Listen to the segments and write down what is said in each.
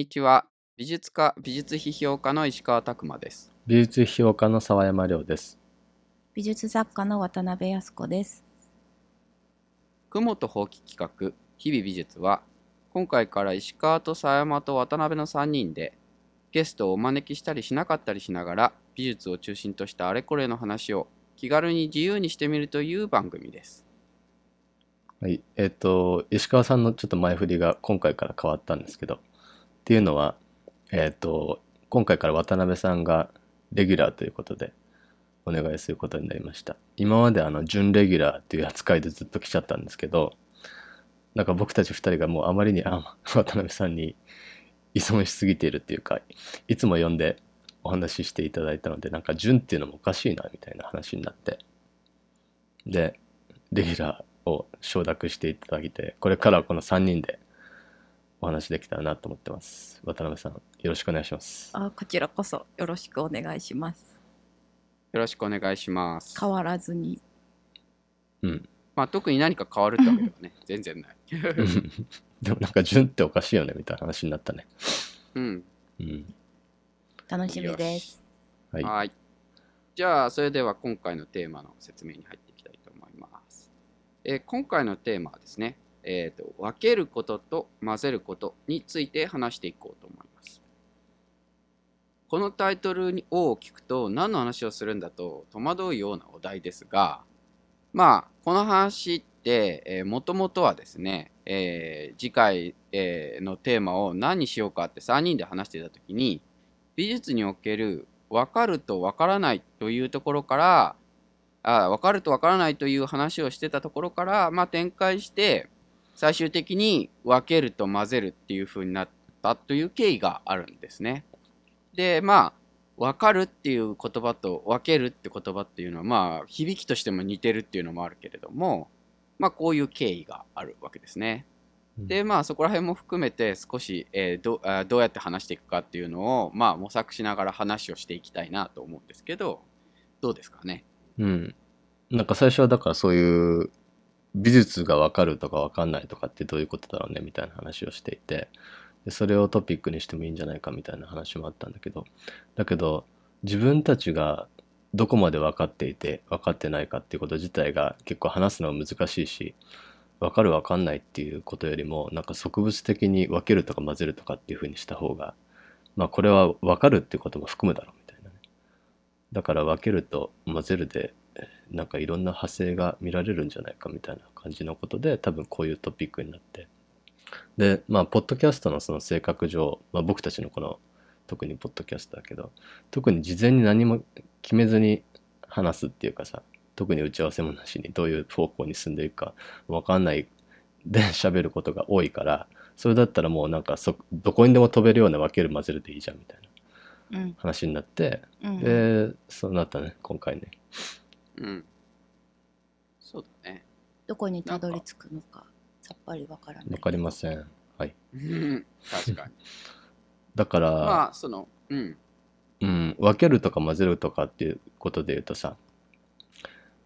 こんにちは。美術家、美術批評家の石川拓磨です。美術批評家の沢山亮です。美術作家の渡辺康子です。雲とほうき企画、日々美術は、今回から石川と沢山と渡辺の3人で、ゲストをお招きしたりしなかったりしながら、美術を中心としたあれこれの話を気軽に自由にしてみるという番組です。はい。えっ、と、石川さんのちょっと前振りが今回から変わったんですけど、っていうのは、えっ、と、今回から渡辺さんがレギュラーということでお願いすることになりました。今まであの、準レギュラーっていう扱いでずっと来ちゃったんですけど、なんか僕たち2人がもうあまりにあ渡辺さんに依存しすぎているっていうか、いつも呼んでお話ししていただいたので、なんか準っていうのもおかしいなみたいな話になって、で、レギュラーを承諾していただいて、これからはこの3人でお話できたらなと思ってます。渡辺さん、よろしくお願いします。あ、こちらこそよろしくお願いします。よろしくお願いします。変わらずに。うん。まあ、特に何か変わるってわけではね、全然ない。でもなんか準っておかしいよねみたいな話になったね。うん。うん。楽しみです。はい。はい。じゃあ、それでは今回のテーマの説明に入っていきたいと思います。えー今回のテーマはですね、えーと、分けることと混ぜることについて話していこうと思います。このタイトルを聞くと何の話をするんだと戸惑うようなお題ですが、まあ、この話って、えー、もともとはですね、えー次回、えーのテーマを何にしようかって3人で話してたときに、美術における分かると分からないというところからあ分かると分からないという話をしてたところから、まあ、展開して最終的に分けると混ぜるっていう風になったという経緯があるんですね。でまあ分かるっていう言葉と分けるって言葉っていうのはまあ響きとしても似てるっていうのもあるけれどもまあこういう経緯があるわけですね。でまあそこら辺も含めて少し、えーどあどうやって話していくかっていうのをまあ模索しながら話をしていきたいなと思うんですけどどうですかね？うん。なんか最初はだからそういう美術がわかるとかわかんないとかってどういうことだろうねみたいな話をしていてでそれをトピックにしてもいいんじゃないかみたいな話もあったんだけどだけど自分たちがどこまで分かっていて分かってないかっていうこと自体が結構話すのは難しいし分かる分かんないっていうことよりもなんか植物的に分けるとか混ぜるとかっていうふうにした方がまあこれは分かるっていうことも含むだろうみたいなね。だから分けると混ぜるでなんかいろんな派生が見られるんじゃないかみたいな感じのことで多分こういうトピックになってでまあポッドキャストのその性格上、まあ、僕たちのこの特にポッドキャストだけど特に事前に何も決めずに話すっていうかさ特に打ち合わせもなしにどういう方向に進んでいくか分かんないで喋ることが多いからそれだったらもうなんかそどこにでも飛べるような分ける混ぜるでいいじゃんみたいなうん。話になってうん。でそうなったね今回ねうん。そうだね。どこにたどり着くのかさっぱりわからない。分かりません。はい。うん。確かに。だから、まあそのうん。うん、分けるとか混ぜるとかっていうことで言うとさ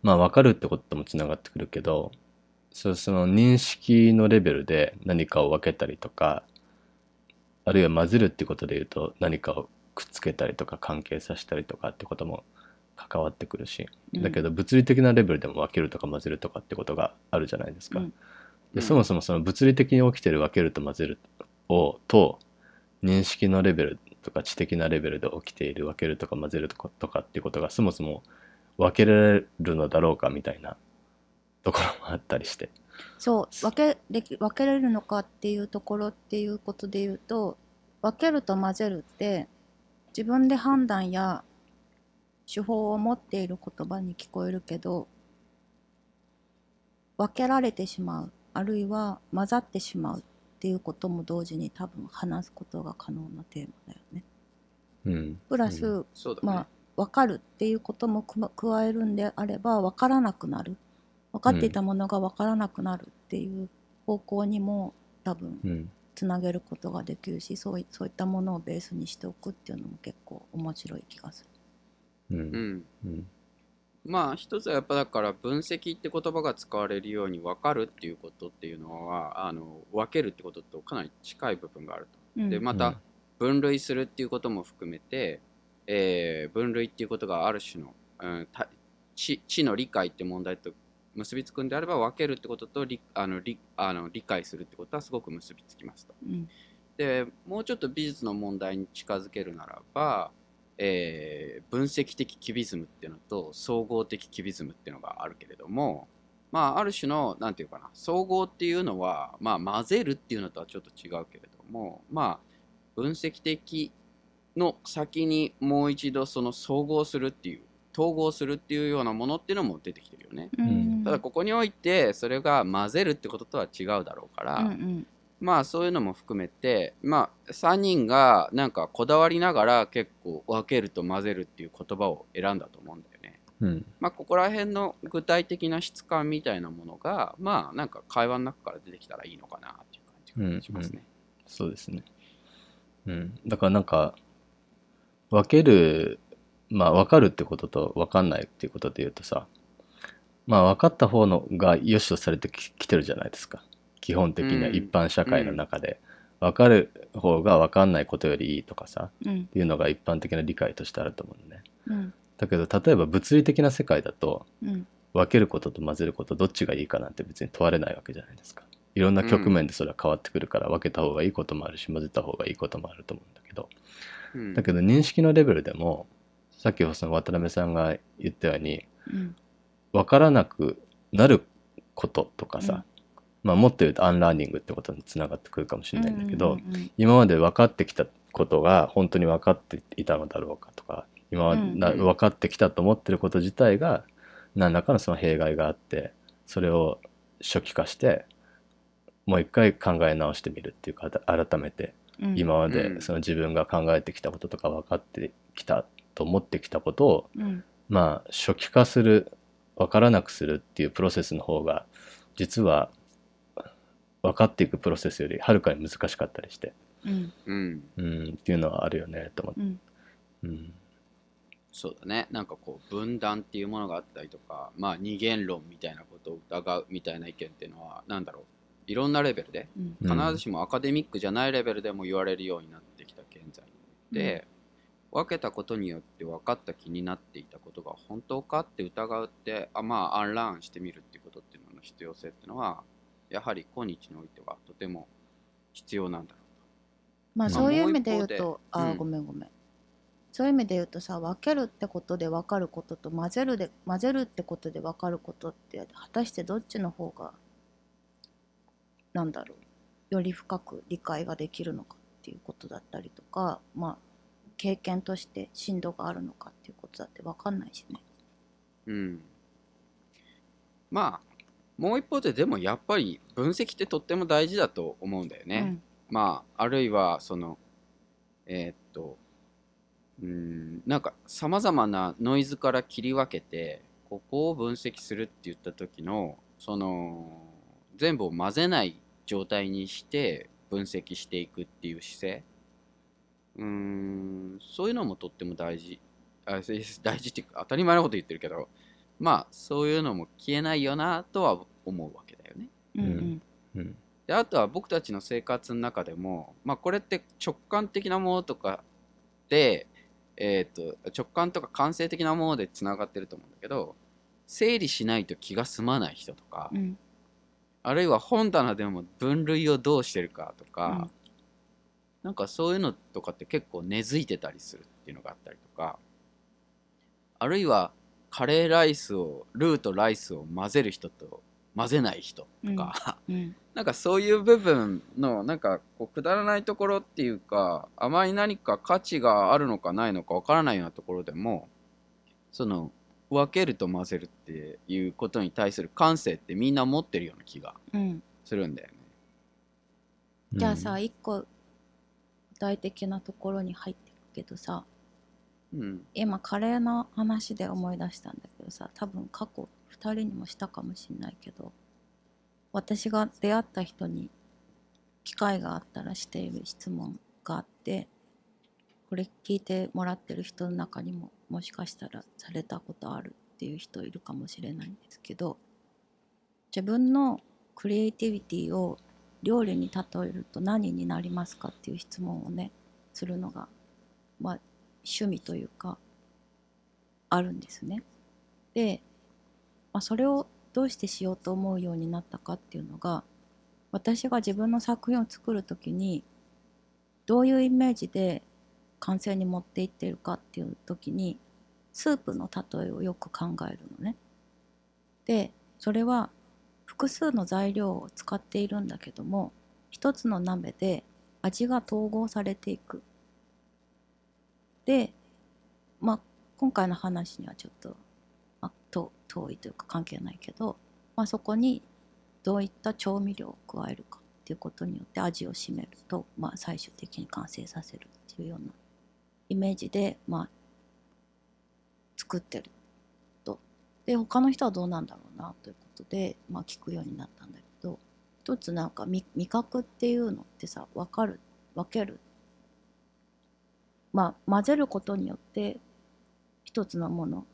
まあ分かるってことともつながってくるけどそその認識のレベルで何かを分けたりとかあるいは混ぜるってことで言うと何かをくっつけたりとか関係させたりとかってことも関わってくるしうんだけど物理的なレベルでも分けるとか混ぜるとかってことがあるじゃないですか。うんでそもそもその物理的に起きてる分けると混ぜるをと認識のレベルとか知的なレベルで起きている分けるとか混ぜるとかとかっていうことがそもそも分けられるのだろうかみたいなところもあったりして。そう分け分けれるのかっていうところっていうことで言うと分けると混ぜるって自分で判断や手法を持っている言葉に聞こえるけど分けられてしまうあるいは混ざってしまうっていうことも同時に多分話すことが可能なテーマだよね。うん、プラス、うん。そうだね、まあ分かるっていうことも加えるんであれば分からなくなる。分かっていたものが分からなくなるっていう方向にも多分うん。つなげることができるしそういそういったものをベースにしておくっていうのも結構面白い気がする。うん。うん。うん。まあ一つはやっぱだから分析って言葉が使われるように分かるっていうことっていうのはあの分けるってこととかなり近い部分があると。うん。でまた分類するっていうことも含めて、えー分類っていうことがある種の、うん、た知知の理解って問題と結びつくんであれば分けるってことと理あの理あの理解するってことはすごく結びつきますと。うん。でもうちょっと美術の問題に近づけるならば、えー分析的キュビズムっていうのと総合的キュビズムっていうのがあるけれどもまあある種のなんていうかな総合っていうのはまあ混ぜるっていうのとはちょっと違うけれどもまあ分析的の先にもう一度その総合するっていう統合するっていうようなものっていうのも出てきてるよね。うんただここにおいてそれが混ぜるってこととは違うだろうから、うんうんまあそういうのも含めてまあ3人がなんかこだわりながら結構分けると混ぜるっていう言葉を選んだと思うんだよね。うん。まあここら辺の具体的な質感みたいなものがまあなんか会話の中から出てきたらいいのかなっていう感じがしますね。そうですね。うん。だからなんか分けるまあ分かるってことと分かんないっていうことで言うとさまあ分かった方のが良しとされてききてるじゃないですか基本的にはうん。一般社会の中で、分かる方が分かんないことよりいいとかさうん。っていうのが一般的な理解としてあると思うのね。うん。だけど例えば物理的な世界だとうん。分けることと混ぜることどっちがいいかなんて別に問われないわけじゃないですか。いろんな局面でそれは変わってくるから分けた方がいいこともあるし混ぜた方がいいこともあると思うんだけど。うん。だけど認識のレベルでもさっきその渡辺さんが言ったようにうん。分からなくなることとかさ、まあもっと言うと unlearning ってことにつながってくるかもしれないんだけど、今まで分かってきたことが本当に分かっていたのだろうかとか今まで分かってきたと思ってること自体が何らかのその弊害があってそれを初期化してもう一回考え直してみるっていうか改めてうん。今まうん。でその自分が考えてきたこととか分かってきたと思ってきたことをうん。まあ初期化する分からなくするっていうプロセスの方が実は分かっていくプロセスよりはるかに難しかったりして、うん。うん。うん、っていうのはあるよねと思って、うん。うん。そうだね。なんかこう分断っていうものがあったりとかまあ二元論みたいなことを疑うみたいな意見っていうのはなんだろう。いろんなレベルでうん。うん必ずしもアカデミックじゃないレベルでも言われるようになってきた現在で、分けたことによって分かった気になっていたことが本当かって疑うってあまあアンラーンしてみるっていうことっていうのの必要性っていうのはやはり今日においてはとても必要なんだろまあまあそういう意味で言うとあー、うんごめんごめんそういう意味で言うとさ分けるってことで分かることと混ぜるで混ぜるってことで分かることって果たしてどっちの方がなんだろうより深く理解ができるのかっていうことだったりとかまあ経験として深度があるのかっていうことだって分かんないしね。う。うん。まあもう一方ででもやっぱり分析ってとっても大事だと思うんだよね。まああるいはそのえーっとうーんなんかさまざまなノイズから切り分けてここを分析するって言った時のその全部を混ぜない状態にして分析していくっていう姿勢。うーんそういうのもとっても大事。あ大事っていうか当たり前のこと言ってるけどまあそういうのも消えないよなとは思うわけだよね。うんうん。うん。であとは僕たちの生活の中でも、まあ、これって直感的なものとかで、えー、と直感とか感性的なものでつながってると思うんだけど整理しないと気が済まない人とか、うん。あるいは本棚でも分類をどうしてるかとか、うん。なんかそういうのとかって結構根付いてたりするっていうのがあったりとかあるいはカレーライスをルーとライスを混ぜる人と混ぜない人とか、うん。なんかそういう部分のなんかこうくだらないところっていうかあまり何か価値があるのかないのかわからないようなところでもその分けると混ぜるっていうことに対する感性ってみんな持ってるような気がうん。するんだよね。じゃあさ一個具体的なところに入ってくけどさうん、今カレーの話で思い出したんだけどさ多分過去2人にもしたかもしんないけど私が出会った人に機会があったらしている質問があってこれ聞いてもらってる人の中にももしかしたらされたことあるっていう人いるかもしれないんですけど自分のクリエイティビティを料理に例えると何になりますかっていう質問をねするのがまあ趣味というかあるんですね。で、まあ、それをどうしてしようと思うようになったかっていうのが私が自分の作品を作る時にどういうイメージで完成に持っていってるかっていう時にスープの例えをよく考えるのね。でそれは複数の材料を使っているんだけども一つの鍋で味が統合されていく。でまあ今回の話にはちょっと、まあ、と遠いというか関係ないけど、まあ、そこにどういった調味料を加えるかっていうことによって味を占めると、まあ、最終的に完成させるっていうようなイメージで、まあ、作ってると。で他の人はどうなんだろうなということで、まあ、聞くようになったんだけど一つなんか味味覚っていうのってさ分かる分けるまあ混ぜることによって一つのもの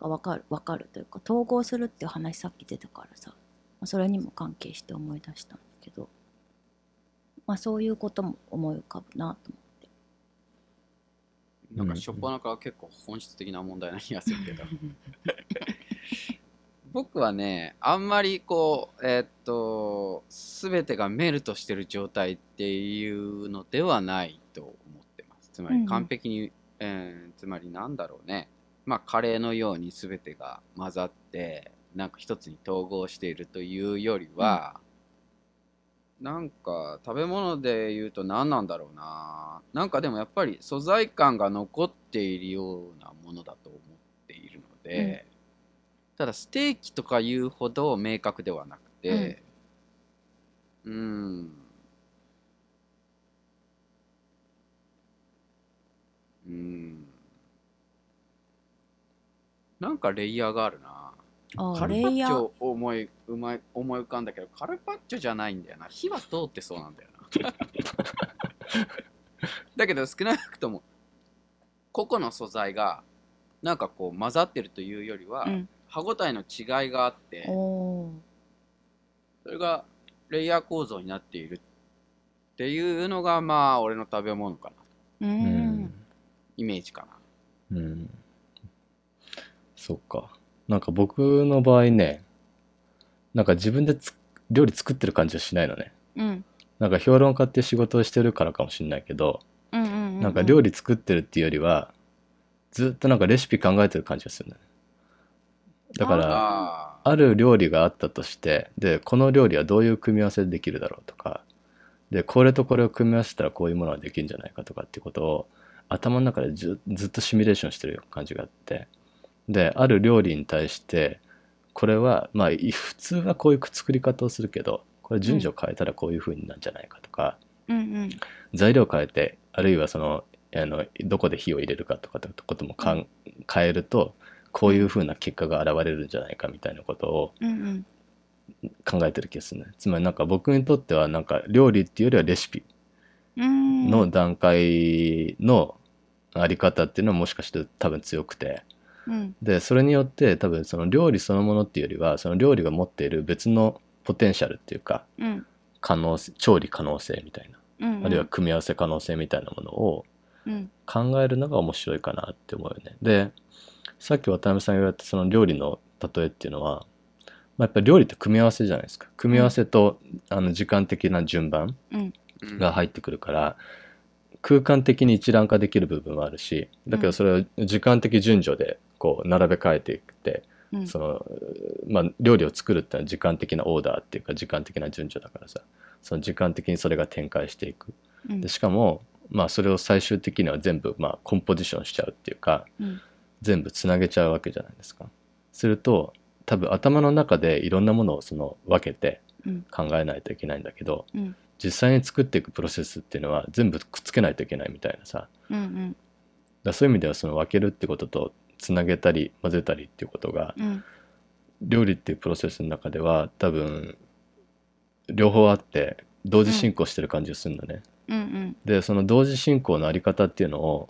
が分かる分かるというか統合するっていう話さっき出たからさ、まあ、それにも関係して思い出したんだけど、まあ、そういうことも思い浮かぶなと思って。なんか初っ端から結構本質的な問題な気がするけど。僕はねあんまりこうえーっと全てがメルトしてる状態っていうのではないつまりうんうん。完璧に、えーつまりなんだろうね。まあカレーのように全てが混ざってなんか一つに統合しているというよりは、なんか食べ物で言うと何なんだろうな。なんかでもやっぱり素材感が残っているようなものだと思っているので、ただステーキとかいうほど明確ではなくてうーんうーん。なんかレイヤーがあるな。あカルパッチョ思いうまい思い浮かんだけどカルパッチョじゃないんだよな。火は通ってそうなんだよな。だけど少なくとも個々の素材がなんかこう混ざってるというよりは、うん。歯ごたえの違いがあってそれがレイヤー構造になっているっていうのがまあ俺の食べ物かなうんイメージかなうん。そっか。なんか僕の場合ね、なんか自分でつ料理作ってる感じはしないのね。うんなんか評論家っていう仕事をしてるからかもしれないけど、うんうんうんなんか料理作ってるっていうよりは、ずっとなんかレシピ考えてる感じがするんだね。だから、あある料理があったとして、で、この料理はどういう組み合わせでできるだろうとか、で、これとこれを組み合わせたらこういうものができるんじゃないかとかっていうことを頭の中でずずっとシミュレーションしてる感じがあって、で、ある料理に対して、これは、まあ、い普通はこういう作り方をするけど、これ順序を変えたらこういう風になるんじゃないかとか、うんうん。材料を変えてあるいはそのあのどこで火を入れるかとかってこともかん変えるとこういう風な結果が現れるんじゃないかみたいなことを考えてる気がするね。つまりなんか僕にとってはなんか料理っていうよりはレシピ。うんの段階のあり方っていうのはもしかして多分強くて。うん。でそれによって多分その料理そのものっていうよりはその料理が持っている別のポテンシャルっていうかうん。可能性調理可能性みたいな。うんあるいは組み合わせ可能性みたいなものをうん。考えるのが面白いかなって思うよね。でさっき渡辺さんが言われたその料理の例えっていうのは、まあ、やっぱり料理って組み合わせじゃないですか。組み合わせと、あの時間的な順番うんうんが入ってくるから、空間的に一覧化できる部分はあるしだけどそれを時間的順序でこう並べ替えていって、うん。そのまあ料理を作るってのは時間的なオーダーっていうか時間的な順序だからさその時間的にそれが展開していく。うん。でしかもまあそれを最終的には全部まあコンポジションしちゃうっていうかうん。全部つなげちゃうわけじゃないですか。すると多分頭の中でいろんなものをその分けてうん。考えないといけないんだけどうん実際に作っていくプロセスっていうのは全部くっつけないといけないみたいなさ。うんうん。らそういう意味ではその分けるってこととつなげたり混ぜたりっていうことがうん。料理っていうプロセスの中では多分両方あって同時進行してる感じがするんだね。うんうん。でその同時進行のあり方っていうのを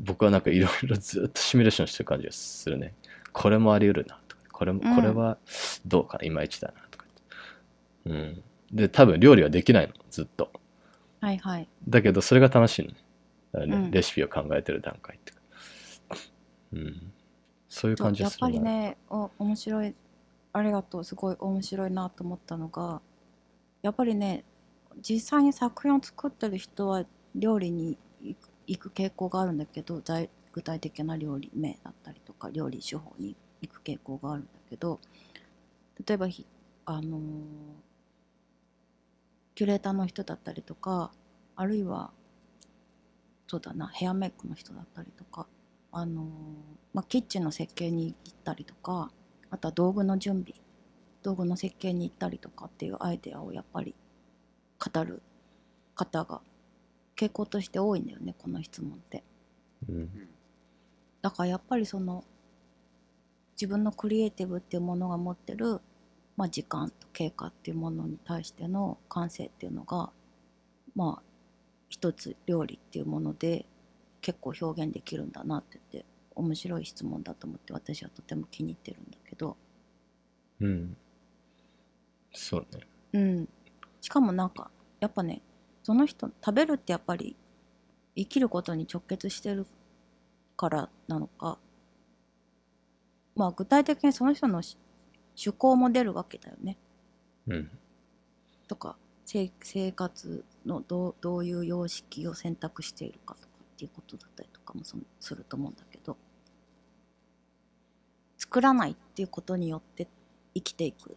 僕はなんかいろいろずっとシミュレーションしてる感じがするね。これもあり得るなとかこれもうんこれはどうかないまいちだなとか。言って、うん、で多分料理はできないの。ずっと。はいはい。だけどそれが楽しいのね。だからねうん。レシピを考えてる段階って。いうん、そういう感じやっぱが。するなりねお面白い。ありがとう。すごい面白いなと思ったのがやっぱりね実際に作品を作ってる人は料理に行く傾向があるんだけど在具体的な料理名だったりとか料理手法に行く傾向があるんだけど例えばひあのーキュレーターの人だったりとかあるいはそうだなヘアメイクの人だったりとかあのーまあ、キッチンの設計に行ったりとかあとは道具の準備道具の設計に行ったりとかっていうアイデアをやっぱり語る方が傾向として多いんだよねこの質問って。うんだからやっぱりその自分のクリエイティブっていうものが持ってる、まあ、時間と経過っていうものに対しての感性っていうのがまあ一つ料理っていうもので結構表現できるんだなって言って面白い質問だと思って私はとても気に入ってるんだけど、うん。そうね。うん、しかもなんかやっぱねその人食べるってやっぱり生きることに直結してるからなのか。まあ具体的にその人のし趣向も出るわけだよね。うん。とか生生活のどうどういう様式を選択しているかとかっていうことだったりとかもそすると思うんだけど。作らないっていうことによって生きていくっ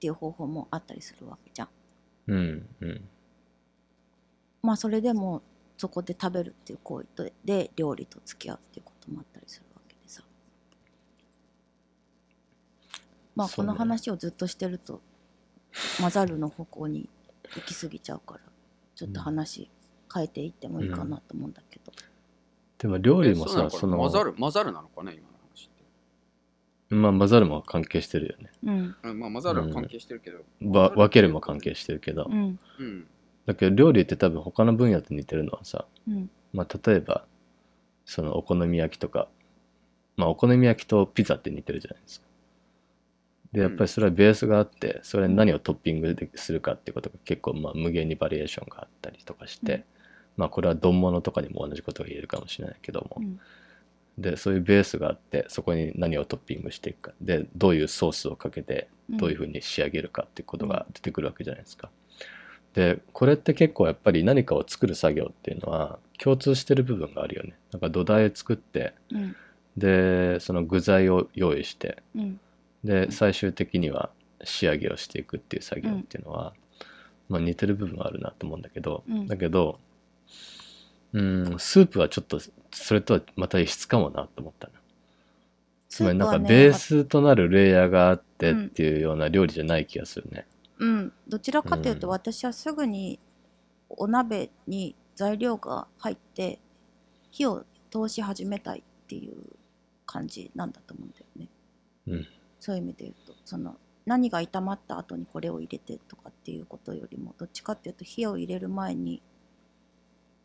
ていう方法もあったりするわけじゃん。うんうん。まあそれでもそこで食べるっていう行為とで料理と付き合うっていうこともあったりするわけでさまあこの話をずっとしてると混ざるの方向に行き過ぎちゃうからちょっと話変えていってもいいかなと思うんだけど、でも料理もさその？混ざる混ざるなのかね今の話って。まあ混ざるも関係してるよね。うん。うんまあ混ざるは関係してるけど、ば分けるも関係してるけど、うん。うんだけど料理って多分他の分野と似てるのはさ、うん。まあ、例えばそのお好み焼きとかまあお好み焼きとピザって似てるじゃないですかでやっぱりそれはベースがあってそれに何をトッピングでするかっていうことが結構まあ無限にバリエーションがあったりとかして、うん。まあこれは丼物とかにも同じことが言えるかもしれないけども、うん。でそういうベースがあってそこに何をトッピングしていくか。でどういうソースをかけてどういうふうに仕上げるかっていうことが出てくるわけじゃないですか。でこれって結構やっぱり何かを作る作業っていうのは共通してる部分があるよね。なんか土台を作ってうん。でその具材を用意してうんで最終的には仕上げをしていくっていう作業っていうのは、まあ、似てる部分はあるなと思うんだけど、うんだけどうんスープはちょっとそれとはまた異質かもなと思ったな。つまりなんかベースとなるレイヤーがあってっていうような料理じゃない気がするね。うん、どちらかというとうん私はすぐにお鍋に材料が入って火を通し始めたいっていう感じなんだと思うんだよね。うんそういう意味で言うとその何が炒まった後にこれを入れてとかっていうことよりもどっちかっていうと火を入れる前に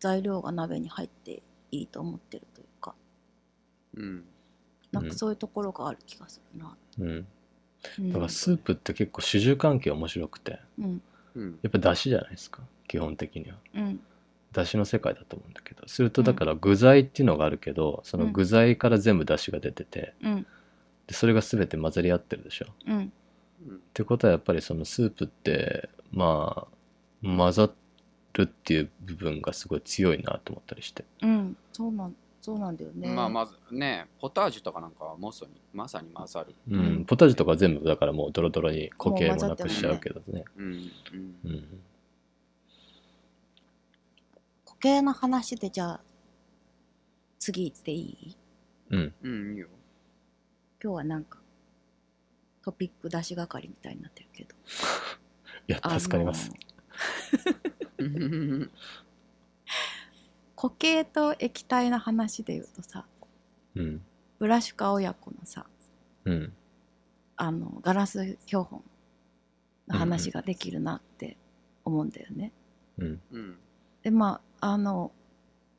材料が鍋に入っていいと思ってるというか。うん。なんかそういうところがある気がするな。うん、うん。だからスープって結構主従関係面白くて。うん。うん。やっぱ出汁じゃないですか。基本的には。うん。出汁の世界だと思うんだけど。するとだから具材っていうのがあるけど、その具材から全部出汁が出てて。うんでそれが全て混ざり合ってるでしょ。っうん。うんてことはやっぱりそのスープってまあ混ざるっていう部分がすごい強いなと思ったりして。うん。そうなんそうなんだよね。まあまずねポタージュとかなんかはまさにまさに混ざる。うんうん。ポタージュとか全部だからもうドロドロに固形もなくしちゃうけどね。うんうん。うん。固形の話でじゃあ次行っていい？うん。うんいいよ今日はなんかトピック出し係みたいになってるけど。いや助かります。うん 固形と液体の話で言うとさうん。ブラシュカ親子のさうん。あのガラス標本の話ができるなって思うんだよね。うん。うん。でまああの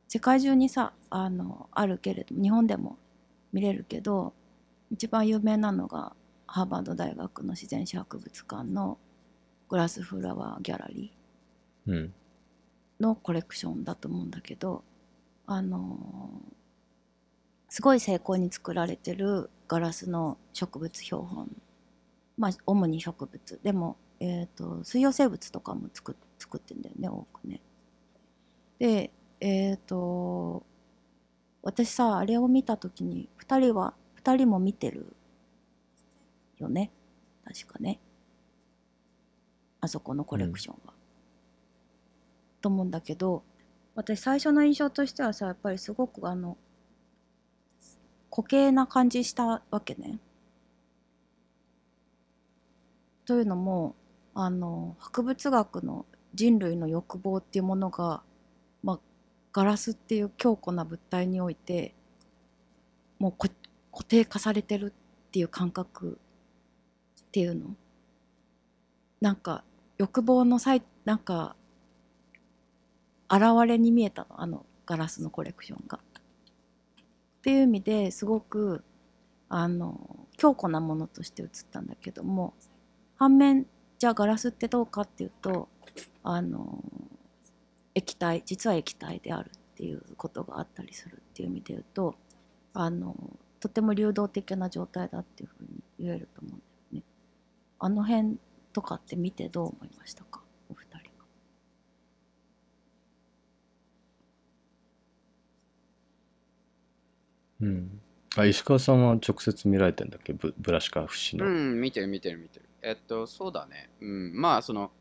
世界中にさあのあるけれど日本でも見れるけど一番有名なのがハーバード大学の自然史博物館のグラスフラワーギャラリうん。ーのコレクションだと思うんだけどあのーすごい精巧に作られてるガラスの植物標本まあ主に植物でも、えー、と水溶生物とかも作っ作ってんだよね多くね。でえっ、と私さあれを見た時に2人は2人も見てるよね確かねあそこのコレクションは。と思うんだけど私最初の印象としてはさやっぱりすごくあの固形な感じしたわけね。というのもあの博物学の人類の欲望っていうものが、まあ、ガラスっていう強固な物体においてもうこ固定化されてるっていう感覚っていうの？なんか欲望の際なんか現れに見えたの？あのガラスのコレクションが。っていう意味ですごくあの強固なものとして映ったんだけども反面じゃあガラスってどうかっていうとあの液体実は液体であるっていうことがあったりするっていう意味で言うとあのとても流動的な状態だっていうふうに言えると思うんだよね。あの辺とかって見てどう思いましたか？お二人は。うん。あ、石川さんは直接見られてんだっけ？ブブラシカ節の。うん、見てる見てる見てる。えっと、そうだね。うん、まあ、その、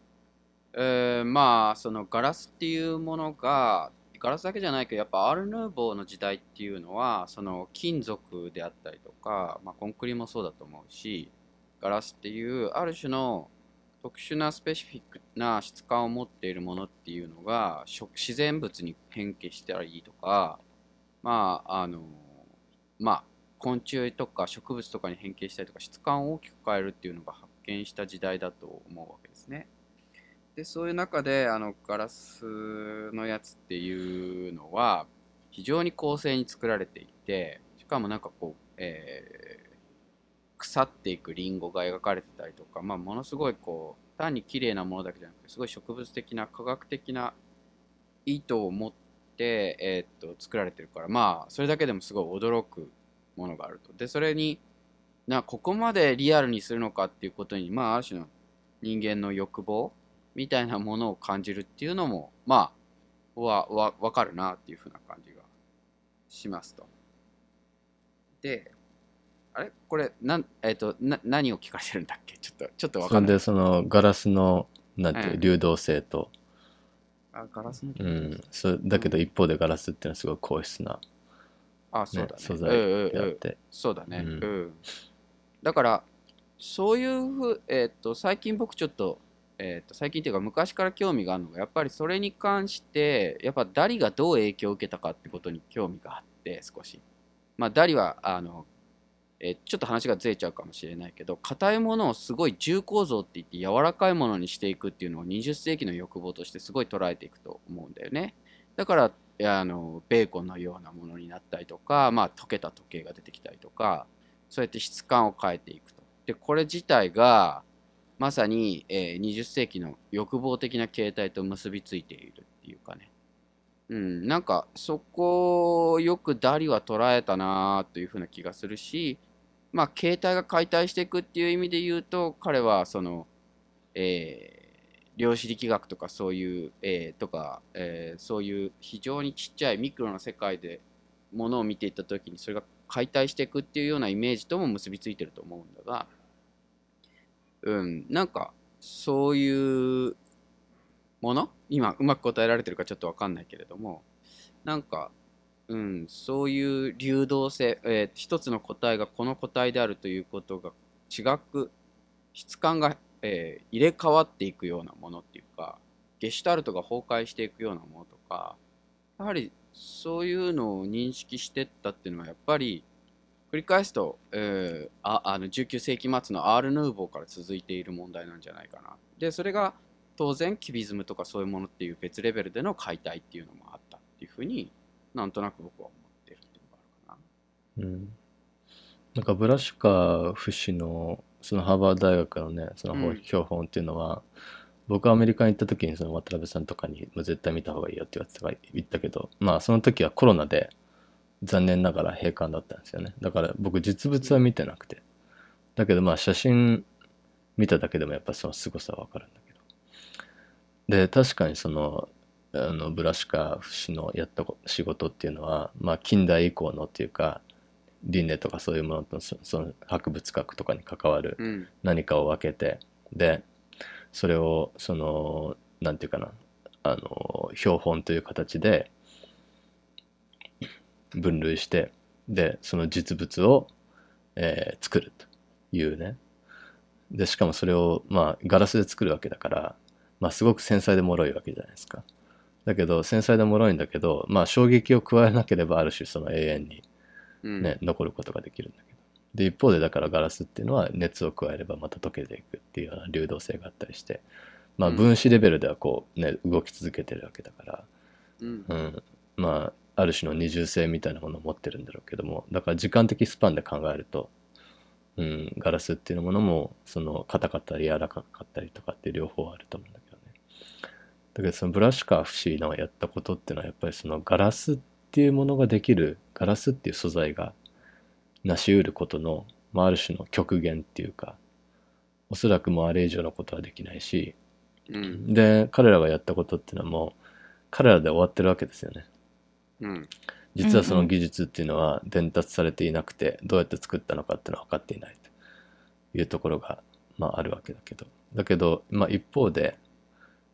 えーまあ、そのガラスっていうものが、ガラスだけじゃないけど、やっぱアール・ヌーボーの時代っていうのは、その金属であったりとか、まあ、コンクリもそうだと思うし、ガラスっていう、ある種の特殊なスペシフィックな質感を持っているものっていうのが、自然物に変形したらいいとか、まあ、あの、まあ、昆虫とか植物とかに変形したりとか質感を大きく変えるっていうのが発見した時代だと思うわけですね。でそういう中であのガラスのやつっていうのは非常に公正に作られていてしかもなんかこう、えー腐っていくリンゴが描かれてたりとか、まあ、ものすごいこう単に綺麗なものだけじゃなくてすごい植物的な科学的な意図を持って、えーっと作られてるからまあそれだけでもすごい驚くものがあると。で、それに、な、ここまでリアルにするのかっていうことに、まあ、ある種の人間の欲望みたいなものを感じるっていうのも、まあ、わ、わ、わかるなっていうふうな感じがしますと。で、あれ？これ、なん、えっ、と、な、何を聞かれてるんだっけ？ちょっと、ちょっとわかんない。でそのガラスのなんていううん流動性と、あ、ガラスの？うん、そだけど一方でガラスっていうのはすごい硬質な、あ、そうだね。素うんうんうん材であって、そうだね。ううんん。だから、そういうふう、えーっと、最近僕ちょっと、えーと、最近っていうか昔から興味があるのが、やっぱりそれに関して、やっぱダリがどう影響を受けたかってことに興味があって、少し。まあ、ダリは、あの、えーちょっと話がずれちゃうかもしれないけど、硬いものをすごい重構造って言って柔らかいものにしていくっていうのを20世紀の欲望としてすごい捉えていくと思うんだよね。だから、あのベーコンのようなものになったりとか、まあ、溶けた時計が出てきたりとかそうやって質感を変えていくと。でこれ自体がまさに、えー20世紀の欲望的な形態と結びついているっていうかね。うん、なんかそこをよくダリは捉えたなというふうな気がするし、まあ、形態が解体していくっていう意味で言うと彼はその、えー量子力学とかそういう、えーとか、えーそういう非常にちっちゃいミクロな世界でものを見ていった時にそれが解体していくっていうようなイメージとも結びついてると思うんだがうん。なんかそういうもの？今うまく答えられてるかちょっとわかんないけれども。なんかうん、そういう流動性、えー一つの個体がこの個体であるということが違く質感が、えー入れ替わっていくようなものっていうかゲシュタルトが崩壊していくようなものとかやはりそういうのを認識してったっていうのはやっぱり繰り返すと、えーああの19世紀末のアール・ヌーボーから続いている問題なんじゃないかな。でそれが当然キュビズムとかそういうものっていう別レベルでの解体っていうのもあったっていうふうになんとなく僕は思ってるっていうのがあるかな。うん、なんかブラシュカフ氏のそのハーバード大学のねそのうん標本っていうのは、僕アメリカに行った時にその渡辺さんとかに絶対見た方がいいよって言われて言ったけどまあその時はコロナで残念ながら閉館だったんですよね。だから僕実物は見てなくて。だけどまあ写真見ただけでもやっぱその凄さはわかるんだけど。で確かにそのあのブラシュカフ氏のやったこ仕事っていうのはまあ近代以降のっていうか輪廻とかそういうものとそその博物学とかに関わるうん。何かを分けてでそれをそのなんていうかなあの標本という形で分類してでその実物を、えー作るというね。でしかもそれをまあガラスで作るわけだから、まあ、すごく繊細で脆いわけじゃないですか。だけど繊細で脆いんだけどまあ衝撃を加えなければある種その永遠にうん。ね、残ることができるんだけど。で一方でだからガラスっていうのは熱を加えればまた溶けていくっていうような流動性があったりしてまあうん。分子レベルではこうね動き続けてるわけだから、うん。うん、まあある種の二重性みたいなものを持ってるんだろうけどもだから時間的スパンで考えると、うん、ガラスっていうものもその硬かったり柔らかかったりとかって両方あると思うんだけどね。だけどそのブラシュカーフ氏のやったことっていうのはやっぱりそのガラスっていうものができるガラスっていう素材が成し得ることの、まあ、ある種の極限っていうかおそらくもうあれ以上のことはできないしうん。で彼らがやったことっていうのはもう彼らで終わってるわけですよねうん。実はその技術っていうのは伝達されていなくてどうやって作ったのかっていうのは分かっていないと。いうところが、まあ、あるわけだけど。だけど、まあ、一方で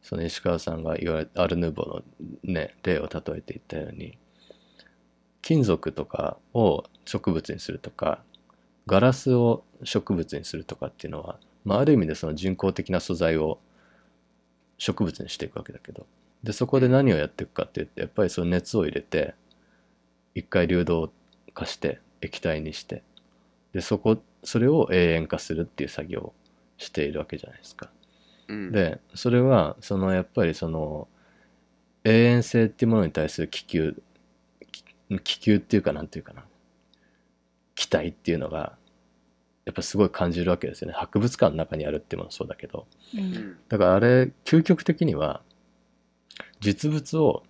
その石川さんが言われアルヌーボーの、ね、例を例えていったように金属とかを植物にするとかガラスを植物にするとかっていうのは、まあ、ある意味でその人工的な素材を植物にしていくわけだけど。でそこで何をやっていくかって言ってやっぱりその熱を入れて一回流動化して液体にしてでそこそれを永遠化するっていう作業をしているわけじゃないですか。うん。でそれはそのやっぱりその永遠性っていうものに対する気球き気球っていうかなんていうかな。期待っていうのがやっぱすごい感じるわけですよね。博物館の中にあるっていうものもそうだけど。ううんん。だからあれ究極的には実物を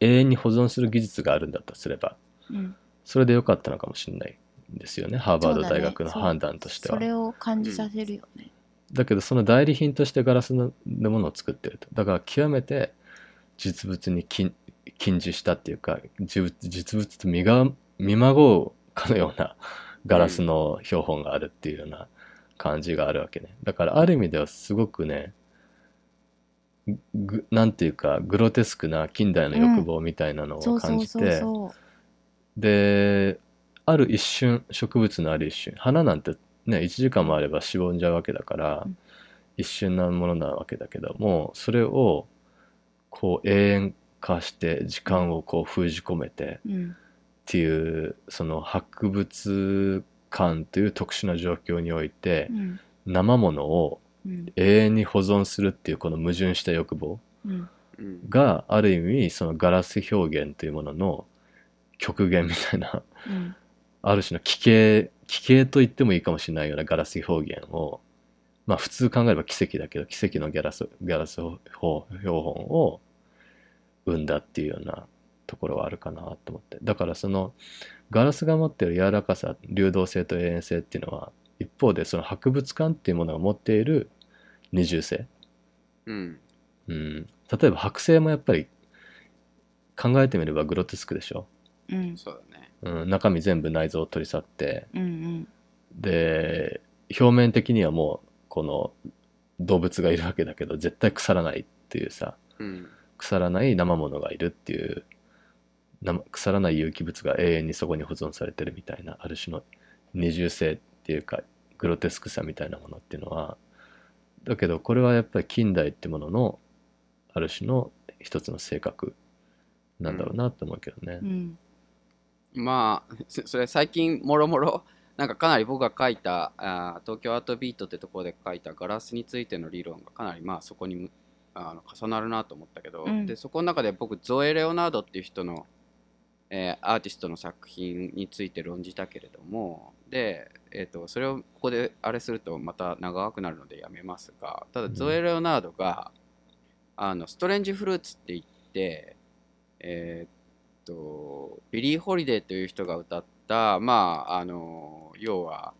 永遠に保存する技術があるんだとすればうん。それでよかったのかもしれないんですよねハーバード大学の判断としては。それを感じさせるよね。だけどその代理品としてガラスのものを作ってると。だから極めて実物に近近似したっていうか実物実物と見が見まごうかのようなガラスの標本があるっていうような感じがあるわけね。だからある意味ではすごくねぐなんていうかグロテスクな近代の欲望みたいなのを感じて。そである一瞬植物のある一瞬。花なんてね1時間もあればしぼんじゃうわけだから、うん。一瞬なものなわけだけどもそれをこう永遠化して時間をこう封じ込めてう。うんっていうその博物館という特殊な状況においてうん。生ものをうん永遠に保存するっていうこの矛盾した欲望うん。うんがある意味そのガラス表現というものの極限みたいなうん。ある種の奇形奇形と言ってもいいかもしれないようなガラス表現をまあ普通考えれば奇跡だけど奇跡のギャラスガラス標標本を生んだっていうようなところはあるかなと思って。だからそのガラスが持ってる柔らかさ流動性と永遠性っていうのは一方でその博物館っていうものが持っている二重性、うん。うん、例えば剥製もやっぱり考えてみればグロテスクでしょ、うん。そうだね。うん、中身全部内臓を取り去って。うんうん。で表面的にはもうこの動物がいるわけだけど絶対腐らないっていうさ。うん。腐らない生ものがいるっていう。生腐らない有機物が永遠にそこに保存されてるみたいなある種の二重性っていうかグロテスクさみたいなものっていうのはだけどこれはやっぱり近代ってもののある種の一つの性格なんだろうなって思うけどね。う。ん。まあそそれ最近もろもろ なんかかなり僕が書いたあー東京アートビートってところで書いたガラスについての理論がかなりまあそこにむあの重なるなと思ったけど、うん。でそこの中で僕ゾエ・レオナードっていう人の、えーアーティストの作品について論じたけれどもで、えー、とそれをここであれするとまた長くなるのでやめますがただうん。ゾエ・レオナードが、あの Strange Fruits って言ってえー、とビリー・ホリデーという人が歌ったまああの要は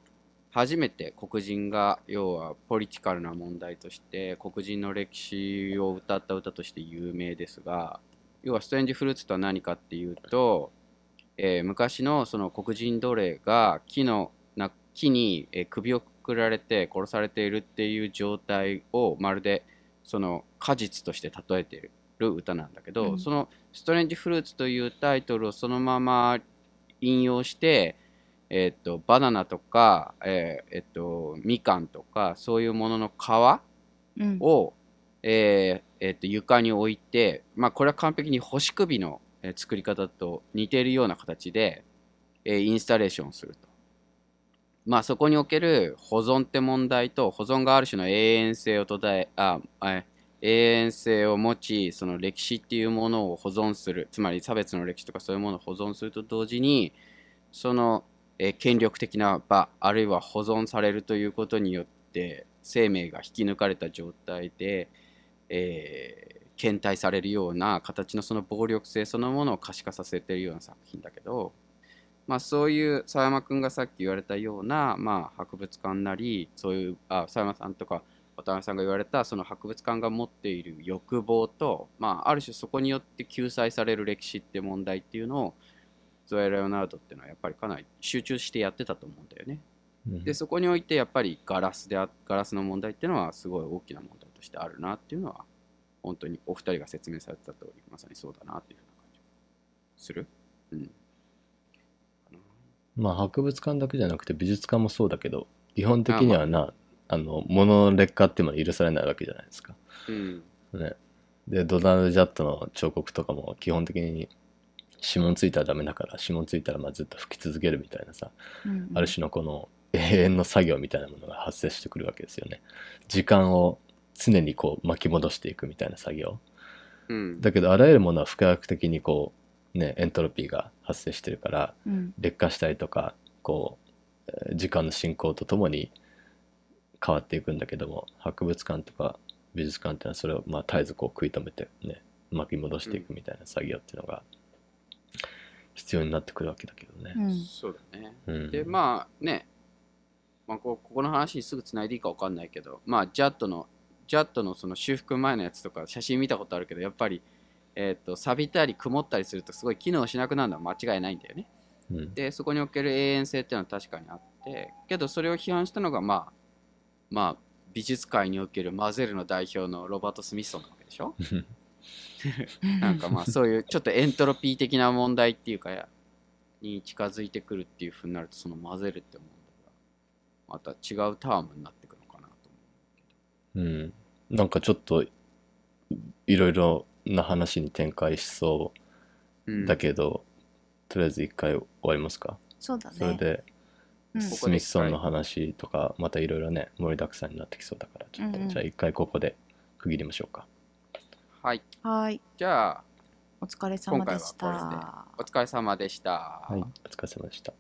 初めて黒人が要は political な問題として黒人の歴史を歌った歌として有名ですが要は Strange Fruits とは何かっていうと、えー昔のその黒人奴隷が木のな木に、えー首をくくられて殺されているっていう状態をまるでその果実として例えている歌なんだけど、うん。その「ストレンジフルーツ」というタイトルをそのまま引用して、えーっとバナナとか、えーえっとみかんとかそういうものの皮うん。を、えーえっと床に置いて、まあ、これは完璧に干し首の、え作り方と似ているような形で、えインスタレーションすると。まあそこにおける保存って問題と保存がある種の永遠性を途絶えああ永遠性を持ちその歴史っていうものを保存するつまり差別の歴史とかそういうものを保存すると同時にその、え権力的な場あるいは保存されるということによって生命が引き抜かれた状態で、えー検体されるような形のその暴力性そのものを可視化させているような作品だけど、まあ、そういう佐山君がさっき言われたような、まあ、博物館なりそういうあ佐山さんとか渡辺さんが言われたその博物館が持っている欲望と、まあ、ある種そこによって救済される歴史って問題っていうのをゾエ・レオナルドっていうのはやっぱりかなり集中してやってたと思うんだよね。うんでそこにおいてやっぱりガラスであガラスの問題っていうのはすごい大きな問題としてあるなっていうのは本当にお二人が説明されてた通りまさにそうだなっていうふうな感じがする？うん。まあ博物館だけじゃなくて美術館もそうだけど基本的にはなあの物の劣化っていうのは許されないわけじゃないですか。うん。ね、でドナルド・ジャットの彫刻とかも基本的に指紋ついたらダメだから指紋ついたらまあずっと吹き続けるみたいなさ、うんある種のこの永遠の作業みたいなものが発生してくるわけですよね。時間を常にこう巻き戻していくみたいな作業。うん。だけどあらゆるものは不可逆的にこうねエントロピーが発生してるからうん劣化したりとかこうえー時間の進行とともに変わっていくんだけども博物館とか美術館っていうのはそれをまあ絶えずこう食い止めてね巻き戻していくみたいな作業っていうのが必要になってくるわけだけどね。うんそうだね。うんで、まあね、まあ、こここの話にすぐつないでいいか分かんないけど、まあ、ジャットの、ジャットのその修復前のやつとか写真見たことあるけど、やっぱり、えっ、と、錆びたり曇ったりするとすごい機能しなくなるのは間違いないんだよね。うん。で、そこにおける永遠性っていうのは確かにあって、けどそれを批判したのが、まあ、まあ、美術界におけるマゼルの代表のロバート・スミソンなわけでしょ？なん。かまあそういうちょっとエントロピー的な問題っていうかやに近づいてくるっていうふうになるとその混ぜるって問題がまた違うタームになってうん、なんかちょっといろいろな話に展開しそうう。うんだけど、とりあえず一回終わりますか？そうだね。それで、うんこスミスソンの話とかまたいろいろね盛りだくさんになってきそうだからちょっと、うんうんじゃあ一回ここで区切りましょうかはい。はい。じゃあ、お疲れ様でした。今回はお疲れ様でした。はいお疲れ様でした